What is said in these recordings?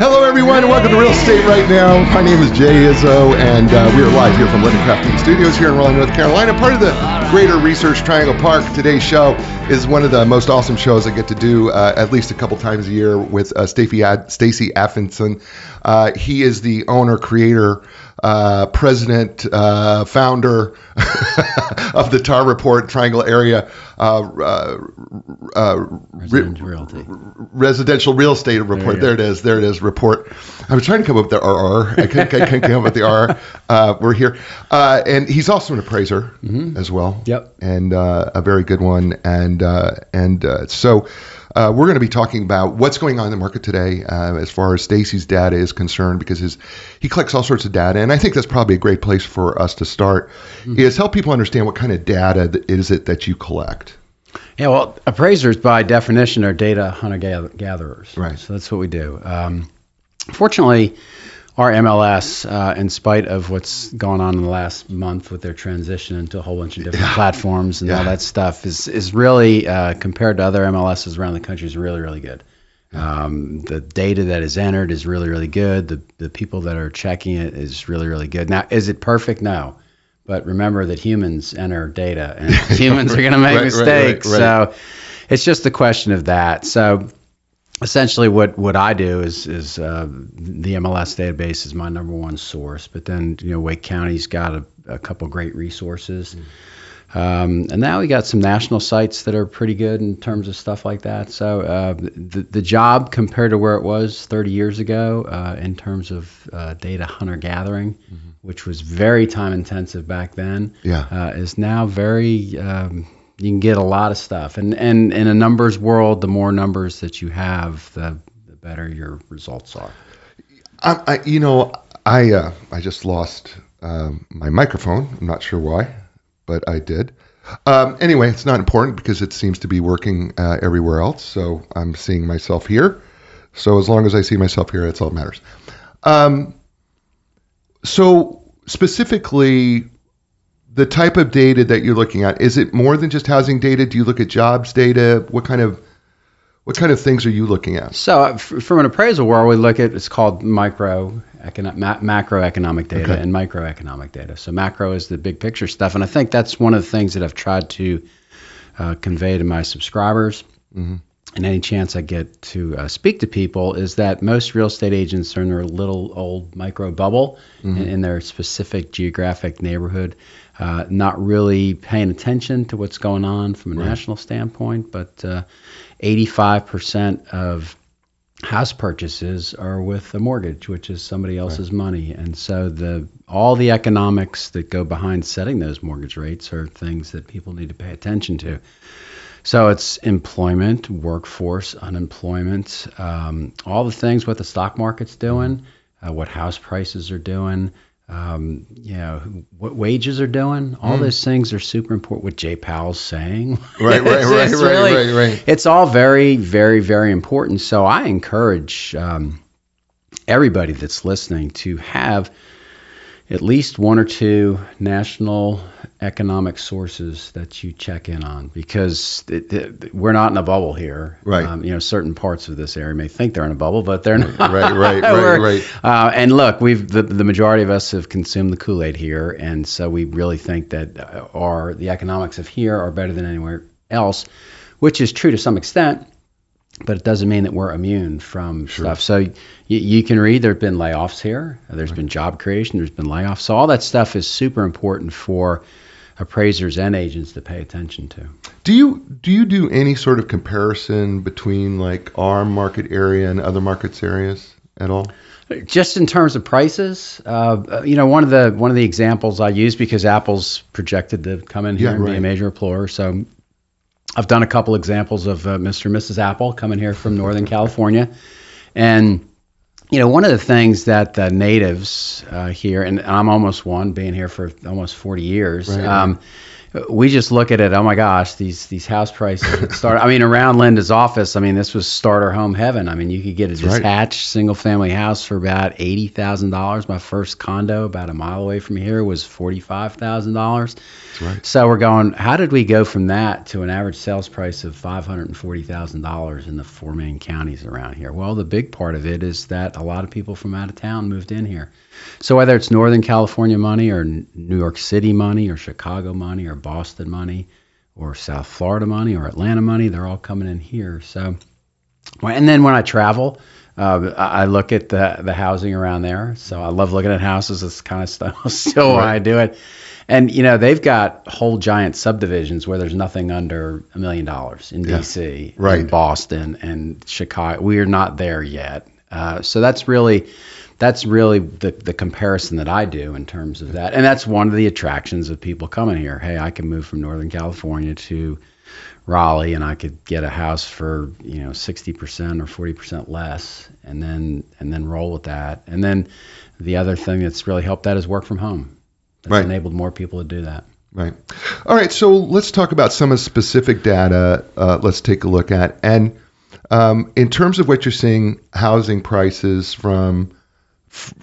Hello, everyone, and welcome to Real Estate Right Now. My name is Jay Izzo, and uh, we are live here from Living Crafting Studios here in Raleigh, North Carolina, part of the Greater Research Triangle Park. Today's show is one of the most awesome shows I get to do uh, at least a couple times a year with uh, Stacey Ad- Anfindsen. Uh, he is the owner, creator, uh, president, uh, founder of the Tar Report Triangle area uh, uh, uh, Residential realty. residential real estate report. you There, it is. There it is. Report. I was trying to come up with the RR. I couldn't, I couldn't come up with the RR. Uh, we're here, uh, and he's also an appraiser as well. Mm-hmm. Yep. and uh, a very good one. And uh, and uh, so. Uh, we're going to be talking about what's going on in the market today uh, as far as Stacey's data is concerned because his, he collects all sorts of data. And I think that's probably a great place for us to start is help people understand what kind of data is it that you collect. Yeah, well, appraisers by definition are data hunter gatherers. Right. So that's what we do. Um, fortunately, our MLS, uh, in spite of what's gone on in the last month with their transition into a whole bunch of different platforms and all that stuff, is is really uh, compared to other MLSs around the country is really really good. Um, the data that is entered is really really good. The the people that are checking it is really really good. Now, is it perfect? No. But remember that humans enter data, and humans are going to make Right, right, right, mistakes. right. So it's just a question of that. So essentially, what, what I do is is uh, the MLS database is my number one source. But then you know Wake County's got a, a couple great resources. Um, and now we got some national sites that are pretty good in terms of stuff like that. So uh, the, the job compared to where it was 30 years ago uh, in terms of uh, data hunter gathering, which was very time intensive back then, Yeah. uh, is now very. Um, you can get a lot of stuff, and and in a numbers world, the more numbers that you have, the the better your results are. I, I, you know, I uh, I just lost um, my microphone. I'm not sure why, but I did. Um, anyway, it's not important because it seems to be working uh, everywhere else. So I'm seeing myself here. So as long as I see myself here, that's all that matters. Um, so specifically, the type of data that you're looking at is it more than just housing data? Do you look at jobs data? What kind of what kind of things are you looking at? So, uh, f- from an appraisal world, we look at it's called micro econo- ma- macroeconomic data Okay. and microeconomic data. So, macro is the big picture stuff, and I think that's one of the things that I've tried to uh, convey to my subscribers. And any chance I get to uh, speak to people is that most real estate agents are in their little old micro bubble in, in their specific geographic neighborhood, uh, not really paying attention to what's going on from a national standpoint. But uh, 85% of house purchases are with a mortgage, which is somebody else's money, and so the all the economics that go behind setting those mortgage rates are things that people need to pay attention to. So it's employment, workforce, unemployment, um, all the things what the stock market's doing, uh, what house prices are doing, um, you know, what wages are doing. All those things are super important. What Jay Powell's saying, Right, right, It's- right, it's right, really- right, right. It's all very, very, very important. So I encourage um, everybody that's listening to have at least one or two national economic sources that you check in on because it, it- we're not in a bubble here. Right. Um, you know, certain parts of this area may think they're in a bubble, but they're not. Right, right, right, right. Uh, and look, we've the, the majority of us have consumed the Kool Aid here, and so we really think that uh, our the economics of here are better than anywhere else, which is true to some extent but it doesn't mean that we're immune from stuff. So you, you can read there have been layoffs here. There's been job creation. There's been layoffs. So all that stuff is super important for appraisers and agents to pay attention to. Do you do you do any sort of comparison between like our market area and other markets areas at all? Just in terms of prices, uh, you know, one of the one of the examples I use because Apple's projected to come in here Yeah, and be a major employer. So I've done a couple examples of uh, Mr. and Mrs. Apple coming here from Northern California, and you know, one of the things that the natives uh, here, and I'm almost one, being here for almost 40 years, Right, um, we just look at it. Oh my gosh, these these house prices start. I mean, around Linda's office. I mean, this was starter home heaven. I mean, you could get a right. detached single family house for about eighty thousand dollars. My first condo, about a mile away from here, was forty five thousand dollars. right. So we're going. How did we go from that to an average sales price of five hundred and forty thousand dollars in the four main counties around here? Well, the big part of it is that a lot of people from out of town moved in here. So whether it's Northern California money or New York City money or Chicago money or Boston money or South Florida money or Atlanta money, they're all coming in here. So, and then when I travel, uh, I look at the the housing around there. So I love looking at houses. It's kind of still, still why I do it. And you know they've got whole giant subdivisions where there's nothing under a million dollars in D.C., right. Boston, and Chicago. We are not there yet. Uh, so that's really that's really the, the comparison that I do in terms of that. And that's one of the attractions of people coming here. Hey, I can move from Northern California to Raleigh and I could get a house for, you know, 60% or 40% less and then and then roll with that. And then the other thing that's really helped that is work from home. That's Right. enabled more people to do that. Right. All right. So let's talk about some of the specific data. Uh, let's take a look at and um, in terms of what you're seeing, housing prices from,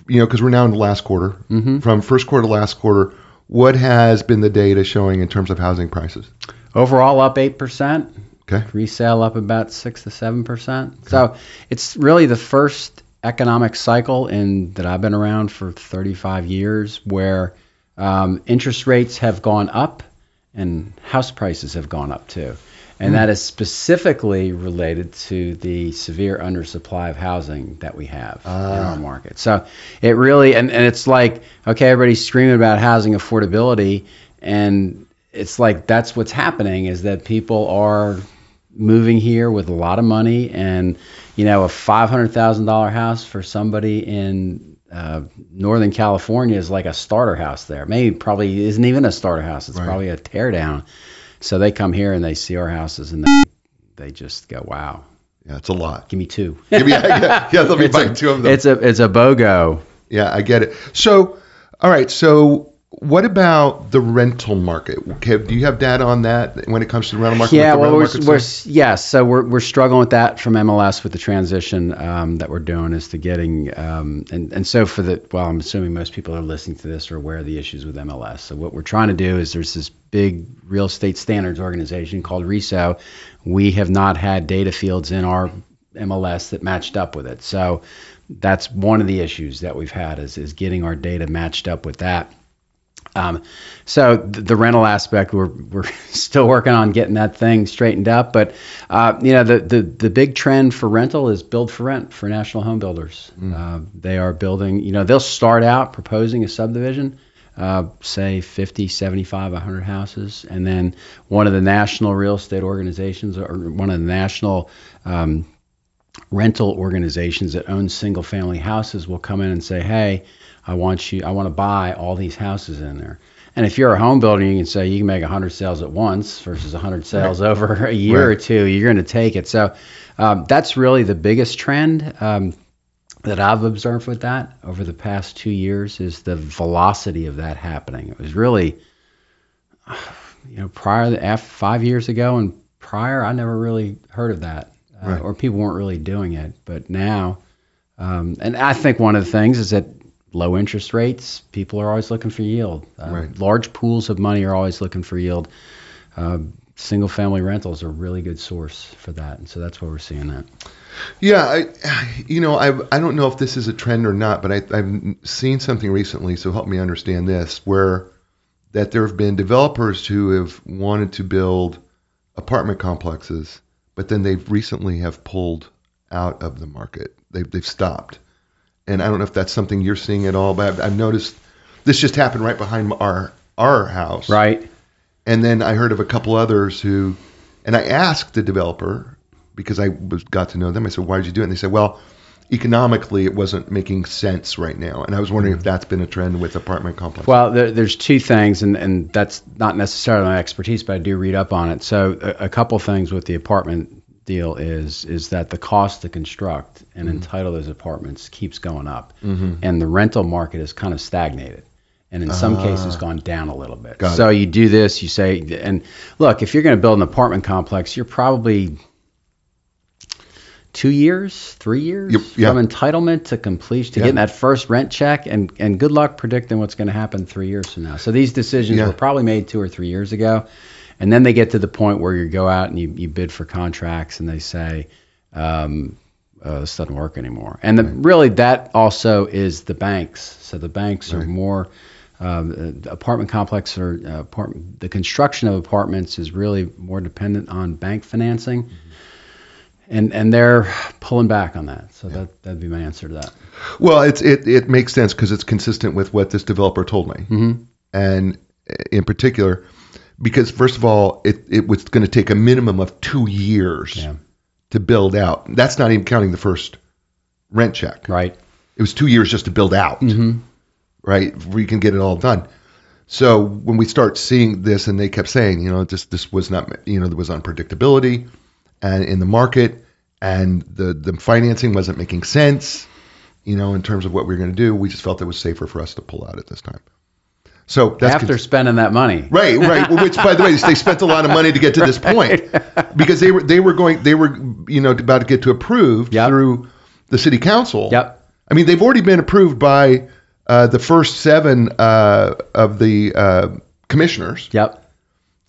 you know, because we're now in the last quarter, from first quarter to last quarter. What has been the data showing in terms of housing prices? Overall up 8%. Okay. resale up about six to seven percent. So it's really the first economic cycle in that I've been around for 35 years where um, interest rates have gone up and house prices have gone up too. And that is specifically related to the severe undersupply of housing that we have in our market. So it really, and, and it's like, okay, everybody's screaming about housing affordability, and it's like that's what's happening is that people are moving here with a lot of money and you know a $500000 house for somebody in uh, northern california is like a starter house there. Maybe probably isn't even a starter house. It's Right. probably a tear down so they come here and they see our houses and they, they just go wow Yeah, it's a lot. give me two Give me, yeah, yeah, let me it's, buy a, two of them. it's a it's a bogo Yeah, I get it. So, all right. So, what about the rental market? Okay, do you have data on that when it comes to the rental market? Yeah, well, we're, we're yes, so we're we're struggling with that from MLS with the transition um, that we're doing is to getting um, and and so for the well, I'm assuming most people are listening to this are aware of the issues with MLS. So what we're trying to do is there's this big real estate standards organization called RESO. We have not had data fields in our MLS that matched up with it. So that's one of the issues that we've had is is getting our data matched up with that. Um, so th- the rental aspect, we're we're still working on getting that thing straightened up. But uh, you know, the, the the big trend for rental is build for rent for national home builders. Uh, they are building. You know, they'll start out proposing a subdivision. Uh, say 50, 75, 100 houses, and then one of the national real estate organizations or one of the national um, rental organizations that own single family houses will come in and say, "Hey, I want you I want to buy all these houses in there." And if you're a home builder, you can say you can make 100 sales at once versus 100 sales over a year or two. You're going to take it. So um, that's really the biggest trend um, that I've observed with that over the past two years is the velocity of that happening. It was really, you know, prior to five years ago and prior, I never really heard of that, uh, Right. or people weren't really doing it. But now, um, and I think one of the things is that low interest rates, people are always looking for yield. Uh, Right. Large pools of money are always looking for yield. Uh, single family rentals are a really good source for that, and so that's why we're seeing that. Yeah, I, you know, I I don't know if this is a trend or not, but I, I've seen something recently, so help me understand this, where that there have been developers who have wanted to build apartment complexes, but then they've recently have pulled out of the market. They've they've stopped, and I don't know if that's something you're seeing at all, but I've, I've noticed this just happened right behind our our house, Right. and then I heard of a couple others who, and I asked the developer because I was, got to know them. I said, "Why did you do it?" And they said, "Well, economically, it wasn't making sense right now." And I was wondering if mm-hmm. that's been a trend with apartment complexes. Well, there, there's two things, and, and that's not necessarily my expertise, but I do read up on it. So a, a couple things with the apartment deal is is that the cost to construct and mm-hmm. entitle those apartments keeps going up, mm-hmm. and the rental market is kind of stagnated. and in some ah. cases gone down a little bit. Ah. So you do this, you say, and look, if you're going to build an apartment complex, you're probably two years, three years Yep, yeah. from entitlement to completion to Yeah. getting that first rent check, and and good luck predicting what's going to happen three years from now. So these decisions Yeah. were probably made two or three years ago, and then they get to the point where you go out and you, you bid for contracts, and they say. Um, uh, this doesn't work anymore. And the, really, that also is the banks. So the banks are more um, apartment complex or uh, apartment. The construction of apartments is really more dependent on bank financing, and and they're pulling back on that. So that that'd be my answer to that. Well, it's it it makes sense because it's consistent with what this developer told me, mm-hmm. and in particular, because first of all, it it was going to take a minimum of two years Yeah. to build out. That's not even counting the first rent check. Right. It was two years just to build out, right? We can get it all done. So when we start seeing this, and they kept saying, you know, this this was not, you know, there was unpredictability, and in the market, and the the financing wasn't making sense, you know, in terms of what we were going to do. We just felt it was safer for us to pull out at this time. So that's After spending that money. Right, right. Which, by the way, they spent a lot of money to get to this point because they were they were going they were you know about to get to approved Yep. through the city council. Yep. I mean, they've already been approved by uh, the first seven uh, of the uh, commissioners. Yep.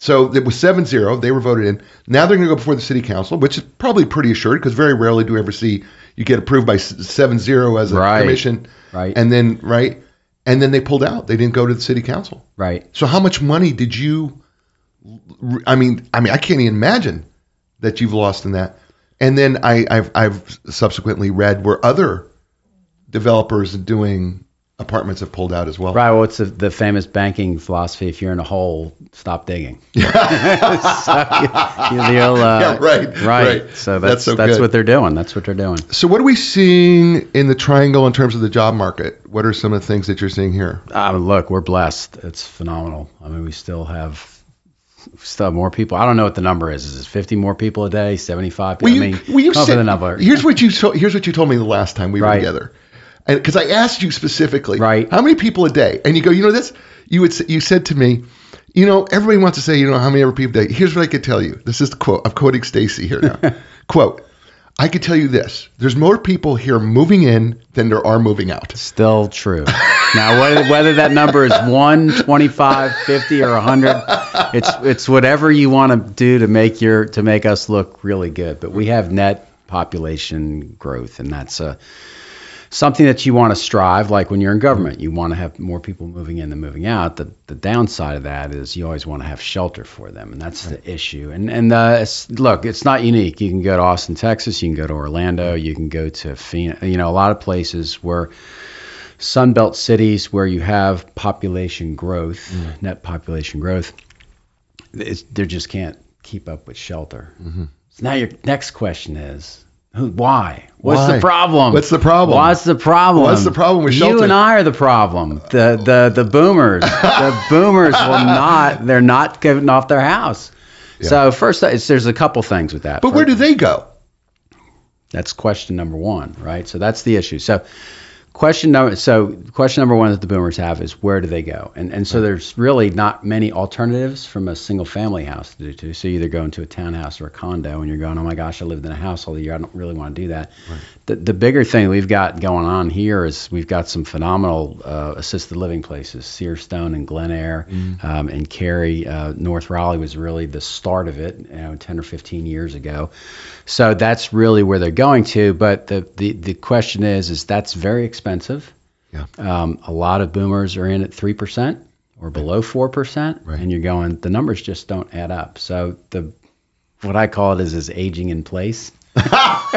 So it was 7-0. They were voted in. Now they're going to go before the city council, which is probably pretty assured because very rarely do we ever see you get approved by s- 7-0 as a Right. commission. Right. And then right, and then they pulled out. They didn't go to the city council. Right. So how much money did you? I mean, I mean, I can't even imagine that you've lost in that. And then I, I've I've subsequently read where other developers doing apartments have pulled out as well. Right. Well, it's the, the famous banking philosophy: if you're in a hole, stop digging. so, you, uh, Yeah, right, Right. right. So That's that's so that's what they're doing. That's what they're doing. So what are we seeing in the triangle in terms of the job market? What are some of the things that you're seeing here? Uh, look, we're blessed. It's phenomenal. I mean, we still have still more people. I don't know what the number is. Is it 50 more people a day? 75? Well, I you, mean, well, you come up said- with number. Here's what you told. Here's what you told me the last time we were together, because I asked you specifically, Right. How many people a day? And you go, you know this. You would. say- You said to me, you know, everybody wants to say, you know, how many ever people a day. Here's what I could tell you. This is the quote. I'm quoting Stacey here now. quote. I could tell you this. There's more people here moving in than there are moving out. Still true. now, whether, whether that number is 1, 25, 50, or 100, it's it's whatever you want to do to make your to make us look really good. But we have net population growth, and that's a something that you want to strive. Like when you're in government, you want to have more people moving in than moving out. The the downside of that is you always want to have shelter for them, and that's the issue. And and uh, it's, look, it's not unique. You can go to Austin, Texas. You can go to Orlando. You can go to Phoenix. You know, a lot of places where Sunbelt cities where you have population growth, net population growth, they just can't keep up with shelter. So now your next question is, why? What's Why? the problem? What's the problem? What's the problem? What's the problem with shelter? you and I are the problem. The the the boomers. the boomers will not. They're not getting off their house. So first, there's a couple things with that. But where do they go? That's question number one, right? So that's the issue. So question number so question number one that the boomers have is where do they go? And and so there's really not many alternatives from a single family house to do to. So you either go into a townhouse or a condo and you're going, oh my gosh, I lived in a house all the year. I don't really want to do that. The the bigger thing we've got going on here is we've got some phenomenal uh, assisted living places. Searstone and Glenaire um, and Cary, uh, North Raleigh was really the start of it, you know, 10 or 15 years ago. So that's really where they're going to. But the, the, the question is, is that's very expensive. Yeah. Um, a lot of boomers are in at 3% or below 4%. Right. And you're going, the numbers just don't add up. So the what I call it is is aging in place.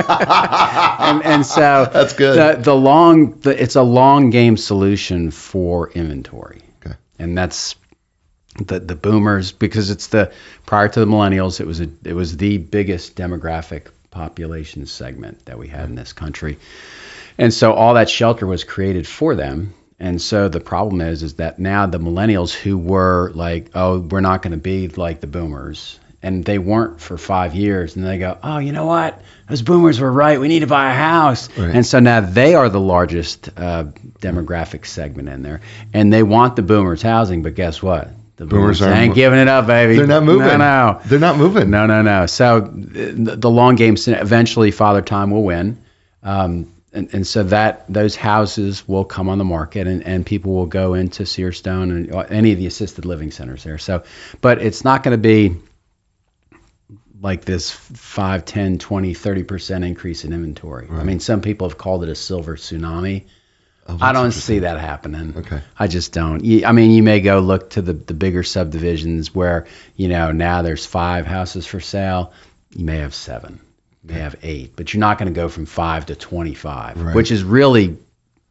and, and so That's good. The, the long, the, it's a long game solution for inventory. Okay. And that's the the boomers because it's the prior to the millennials it was a it was the biggest demographic population segment that we had in this country and so all that shelter was created for them and so the problem is is that now the millennials who were like oh we're not going to be like the boomers and they weren't for five years, and they go, oh, you know what? Those boomers were right. We need to buy a house, Right. and so now they are the largest uh, demographic segment in there, and they want the boomers housing, but guess what? The Boomers boomers, aren't ain't mo- giving it up, baby. They're not moving. No, no. They're not moving. No, no, no. So the, the long game, eventually Father Time will win. Um, and, and so that those houses will come on the market and, and people will go into Searstone and uh, any of the assisted living centers there. So, but it's not going to be like this 5, 10, 20, 30% increase in inventory. I mean, some people have called it a silver tsunami. Oh, I don't see that happening. Okay. I just don't. You, I mean, you may go look to the, the bigger subdivisions where, you know, now there's five houses for sale. You may have seven, you may have eight, but you're not going to go from five to 25, Right. which is really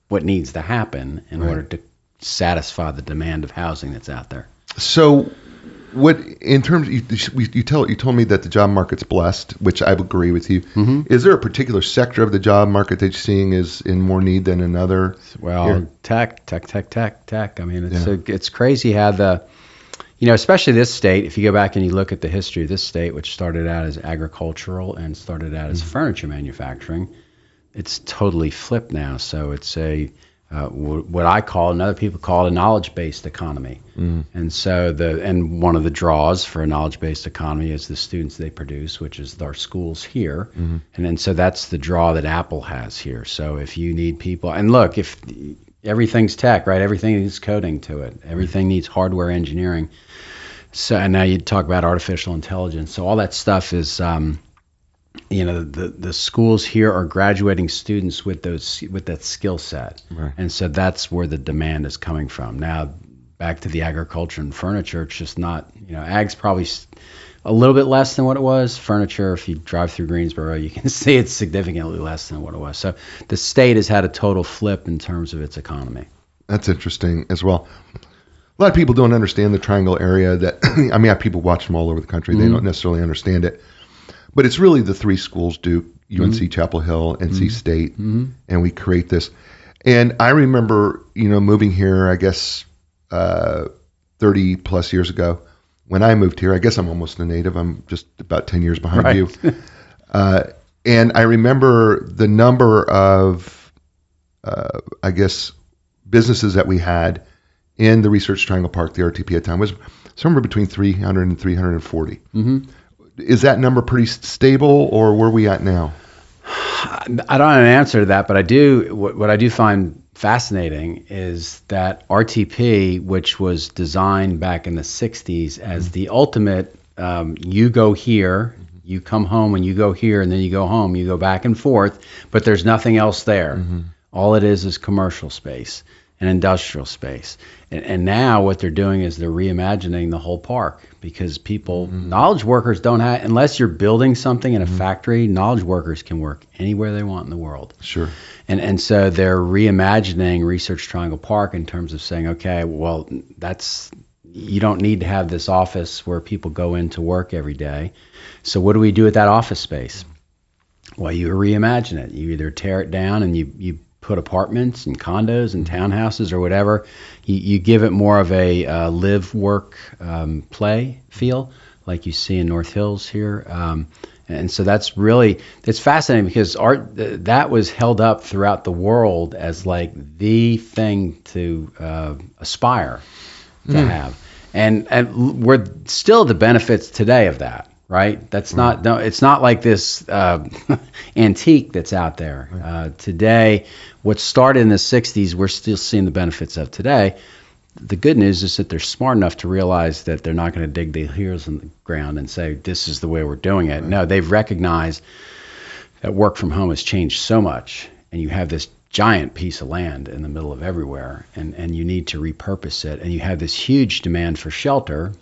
what needs to happen in order to satisfy the demand of housing that's out there. So, what in terms you, you tell you told me that the job market's blessed, which I agree with you. Mm-hmm. Is there a particular sector of the job market that you're seeing is in more need than another? Well, Here. tech, tech, tech, tech, tech. I mean, it's Yeah. a, it's crazy how the, you know, especially this state. If you go back and you look at the history of this state, which started out as agricultural and started out as furniture manufacturing, it's totally flipped now. So it's a uh, what I call, and other people call it a knowledge-based economy. And so the and one of the draws for a knowledge-based economy is the students they produce, which is our schools here. And then so that's the draw that Apple has here. So if you need people, and look, if everything's tech, right? Everything needs coding to it. Everything needs hardware engineering. So and now you talk about artificial intelligence. So all that stuff is. Um, you know the the schools here are graduating students with those with that skill set Right. and so that's where the demand is coming from now back to the agriculture and furniture it's just not you know ag's probably a little bit less than what it was furniture if you drive through greensboro you can see it's significantly less than what it was so the state has had a total flip in terms of its economy That's interesting as well. A lot of people don't understand the Triangle area. That I mean, I have people watch from all over the country. They mm-hmm. don't necessarily understand it, but it's really the three schools: Duke, UNC Chapel Hill, NC State, and we create this. And I remember, you know, moving here. I guess uh, thirty plus years ago, when I moved here. I guess I'm almost a native. I'm just about ten years behind Right. you. uh, and I remember the number of, uh, I guess, businesses that we had in the Research Triangle Park, the RTP at the time, was somewhere between 300 and 340. Mm-hmm. Is that number pretty stable, or where are we at now? I don't have an answer to that, but I do. What, what I do find fascinating is that RTP, which was designed back in the '60s as mm-hmm. the ultimate, um, you go here, mm-hmm. you come home, and you go here, and then you go home. You go back and forth, but there's nothing else there. Mm-hmm. All it is is commercial space and industrial space. And, and now what they're doing is they're reimagining the whole park because people, mm-hmm. knowledge workers don't have, unless you're building something in a mm-hmm. factory, knowledge workers can work anywhere they want in the world. Sure. And, and so they're reimagining Research Triangle Park in terms of saying, okay, well, that's, you don't need to have this office where people go in to work every day. So what do we do with that office space? Well, you reimagine it. You either tear it down and you, you put apartments and condos and townhouses or whatever. You, you give it more of a uh, live, work, um, play feel, like you see in North Hills here. Um, and so that's really it's fascinating because art that was held up throughout the world as like the thing to uh, aspire to have, and and we're still the benefits today of that. Right, that's not no. It's not like this uh, antique that's out there uh, today. What started in the '60s, we're still seeing the benefits of today. The good news is that they're smart enough to realize that they're not going to dig their heels in the ground and say this is the way we're doing it. No, they've recognized that work from home has changed so much, and you have this giant piece of land in the middle of everywhere, and, and you need to repurpose it, and you have this huge demand for shelter.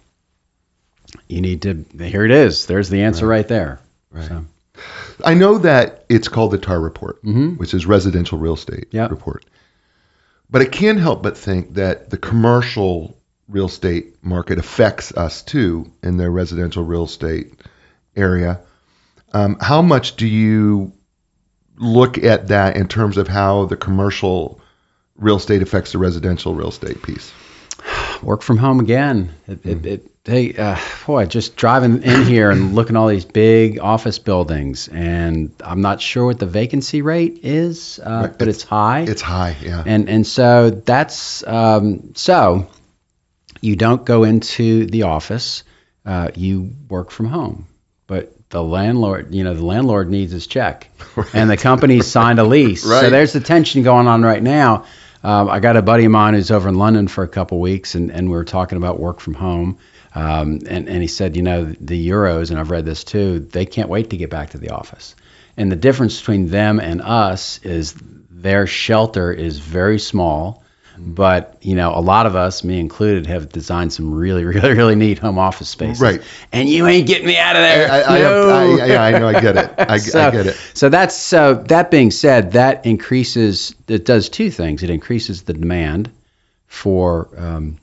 You need to. Here it is. There's the answer right, there. Right. So, I know that it's called the TAR report, which is residential real estate Yep. report. But I can't help but think that the commercial real estate market affects us too in the residential real estate area. Um, how much do you look at that in terms of how the commercial real estate affects the residential real estate piece? work from home again. It, it, it they, uh, boy, just driving in here and looking at all these big office buildings, and I'm not sure what the vacancy rate is, uh, Right. but it's high. It's high, yeah. and and so that's um, so you don't go into the office uh, you work from home but the landlord you know the landlord needs his check and the company signed a lease right. so there's the tension going on right now um, i got a buddy of mine who's over in london for a couple weeks and, and we were talking about work from home um, and, and he said you know the euros and i've read this too they can't wait to get back to the office and the difference between them and us is their shelter is very small but you know a lot of us me included have designed some really really really neat home office spaces Right. and you ain't getting me out of there I, I, No. I, yeah, I know, I get it. I, so, I get it. so that's so that being said that increases it does two things it increases the demand for um,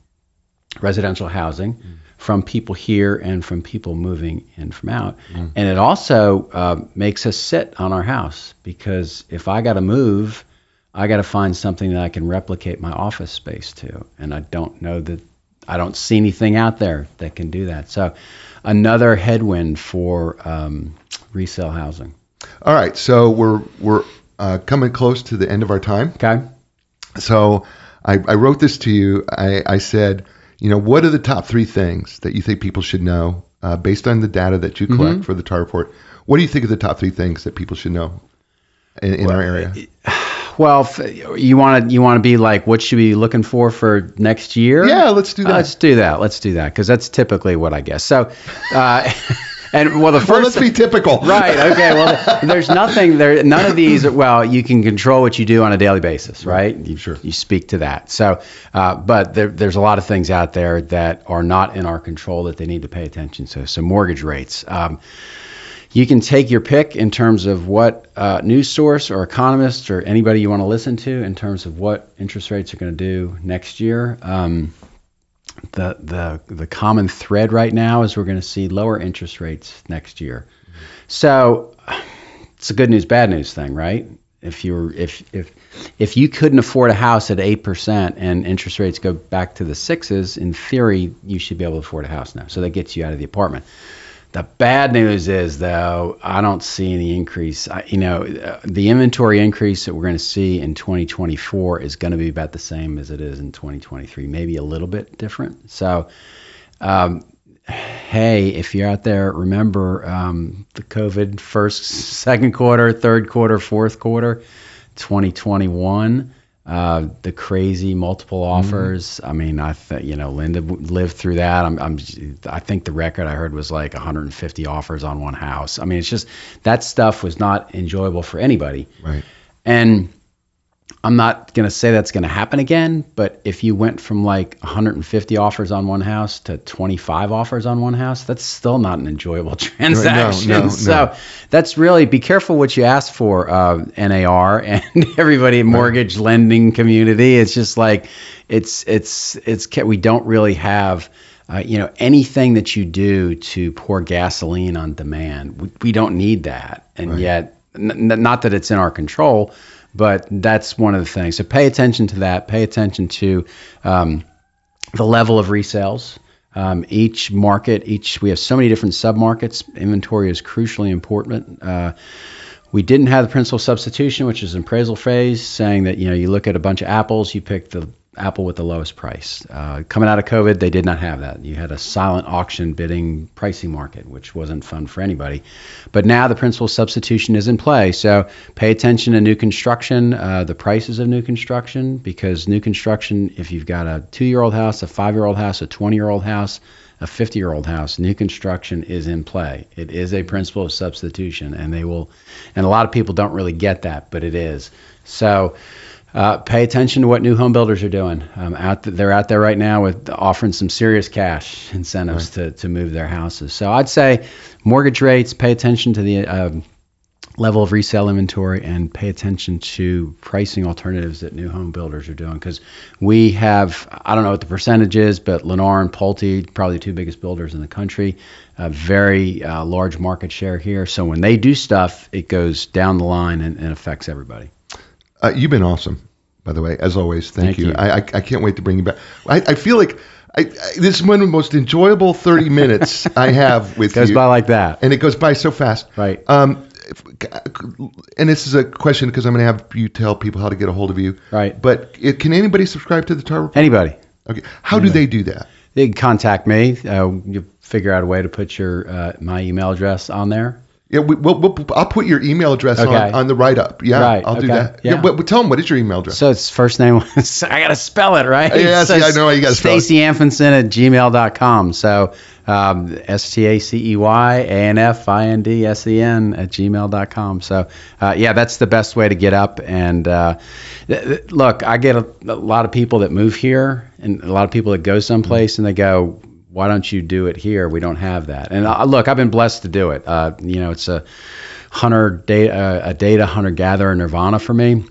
residential housing from people here and from people moving in from out. And it also uh, makes us sit on our house because if i got to move i got to find something that i can replicate my office space to. And i don't know that i don't see anything out there that can do that. So another headwind for um, resale housing. All right, so we're we're uh, coming close to the end of our time. okay. So I, I wrote this to you. I, I said, you know, what are the top three things that you think people should know uh, based on the data that you collect for the TAR report? What do you think are the top three things that people should know in, in our area? Well, f- you want to you want to be like, what should we be looking for for next year? Yeah, let's do that. Uh, let's do that. Let's do that because that's typically what I guess. So, uh, and well, the well, first let's be typical. right. Okay. Well, there's nothing there. None of these. Well, you can control what you do on a daily basis, right? You, Sure. You speak to that. So, uh, but there, there's a lot of things out there that are not in our control that they need to pay attention to. So, mortgage rates. Um, you can take your pick in terms of what uh, news source or economist or anybody you want to listen to in terms of what interest rates are going to do next year. Um, the the the common thread right now is we're going to see lower interest rates next year. So it's a good news bad news thing, right? If you're if if if you couldn't afford a house at eight percent and interest rates go back to the sixes, in theory you should be able to afford a house now. So that gets you out of the apartment. The bad news is, though, I don't see any increase. I, you know, the inventory increase that we're going to see in 2024 is going to be about the same as it is in 2023, maybe a little bit different. So, um, hey, if you're out there, remember um, the COVID first, second quarter, third quarter, fourth quarter, 2021. Uh, the crazy multiple offers. I mean, I th- you know, Linda lived through that. I'm, I'm, I think the record I heard was like 150 offers on one house. I mean, it's just that stuff was not enjoyable for anybody. Right. And I'm not going to say that's going to happen again, but if you went from like 150 offers on one house to 25 offers on one house, that's still not an enjoyable transaction. no, no. no. So that's really be careful what you ask for, uh, NAR and everybody in mortgage lending community. It's just like it's it's it's we don't really have. Uh, you know anything that you do to pour gasoline on demand, we, we don't need that, and yet n- n- not that it's in our control, but that's one of the things. So pay attention to that. Pay attention to um, the level of resales. Um, each market, each we have so many different submarkets. Inventory is crucially important. Uh, we didn't have the principle substitution, which is an appraisal phase, saying that you know you look at a bunch of apples, you pick the apple with the lowest price. Uh, coming out of COVID, they did not have that. You had a silent auction bidding pricing market, which wasn't fun for anybody. But now the principle substitution is in play. So pay attention to new construction, uh, the prices of new construction, because new construction, if you've got a two-year-old house, a five-year-old house, a 20-year-old house, a 50 year old house, new construction is in play. It is a principle of substitution, and they will, and a lot of people don't really get that, but it is. So, uh, pay attention to what new home builders are doing. Um, out th- they're out there right now with offering some serious cash incentives to, to move their houses. So I'd say mortgage rates. Pay attention to the um, level of resale inventory and pay attention to pricing alternatives that new home builders are doing because we have I don't know what the percentage is, but Lennar and Pulte, probably the two biggest builders in the country, a very uh, large market share here. So when they do stuff, it goes down the line and, and affects everybody. Uh, you've been awesome, by the way, as always. Thank, Thank you. you. I, I I can't wait to bring you back. I, I feel like I, I, this is one of the most enjoyable 30 minutes I have with Goes you. by like that. and it goes by so fast. Right. Um, and this is a question because I'm going to have you tell people how to get a hold of you. Right. But it, can anybody subscribe to the Tar Report? Anybody. Okay. How do they do that? They can contact me. Uh, you figure out a way to put your uh, my email address on there. Yeah, we, we'll, we'll, I'll put your email address Okay. on, on the write up. Yeah, Right, I'll do that. yeah. but, but tell them what is your email address? So it's first name. I gotta spell it right. Yeah, so see, I know you gotta spell it. Stacey Anfindsen at gmail.com. So um, S T A C E Y A N F I N D S E N at gmail.com. So uh, yeah, that's the best way to get up. And uh, th- th- look, I get a, a lot of people that move here, and a lot of people that go someplace, and they go. Why don't you do it here? We don't have that. And uh, look, I've been blessed to do it. Uh, you know, it's a hunter data, uh, a data hunter gatherer nirvana for me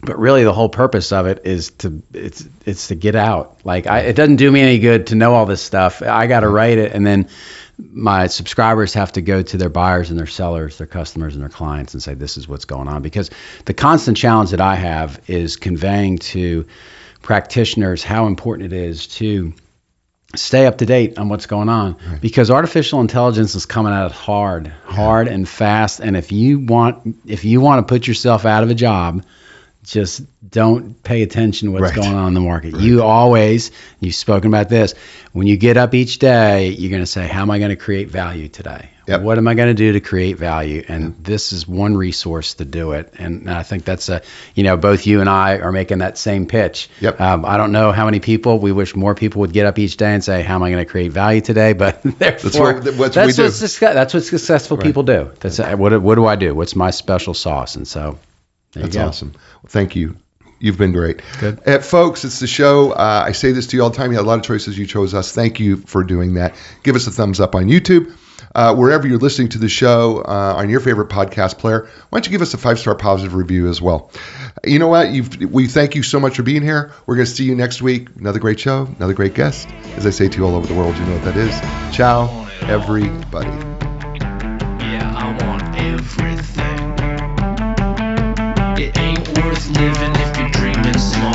but really the whole purpose of it is to it's it's to get out like I, it doesn't do me any good to know all this stuff i got to write it and then my subscribers have to go to their buyers and their sellers their customers and their clients and say this is what's going on because the constant challenge that i have is conveying to practitioners how important it is to stay up to date on what's going on. Because artificial intelligence is coming at it hard hard and fast. And if you want if you want to put yourself out of a job just don't pay attention to what's Right. going on in the market. You always you've spoken about this. When you get up each day you're going to say how am i going to create value today Yep. what am i going to do to create value and this is one resource to do it and i think that's a you know both you and i are making that same pitch Yep. um, I don't know how many people. We wish more people would get up each day and say, "How am I going to create value today?" But therefore, that's what that's we do. what's success- that's what successful people do. That's what. What do I do? What's my special sauce? And so, That's awesome. Well, thank you. You've been great. Good. Uh, folks, it's the show. Uh, I say this to you all the time. You had a lot of choices. You chose us. Thank you for doing that. Give us a thumbs up on YouTube. Uh, wherever you're listening to the show uh, on your favorite podcast player, why don't you give us a five star positive review as well? You know what? You've, we thank you so much for being here. We're going to see you next week. Another great show, another great guest. As I say to you all over the world, you know what that is. Ciao, everybody. Yeah, I want everything. It ain't worth living you're small.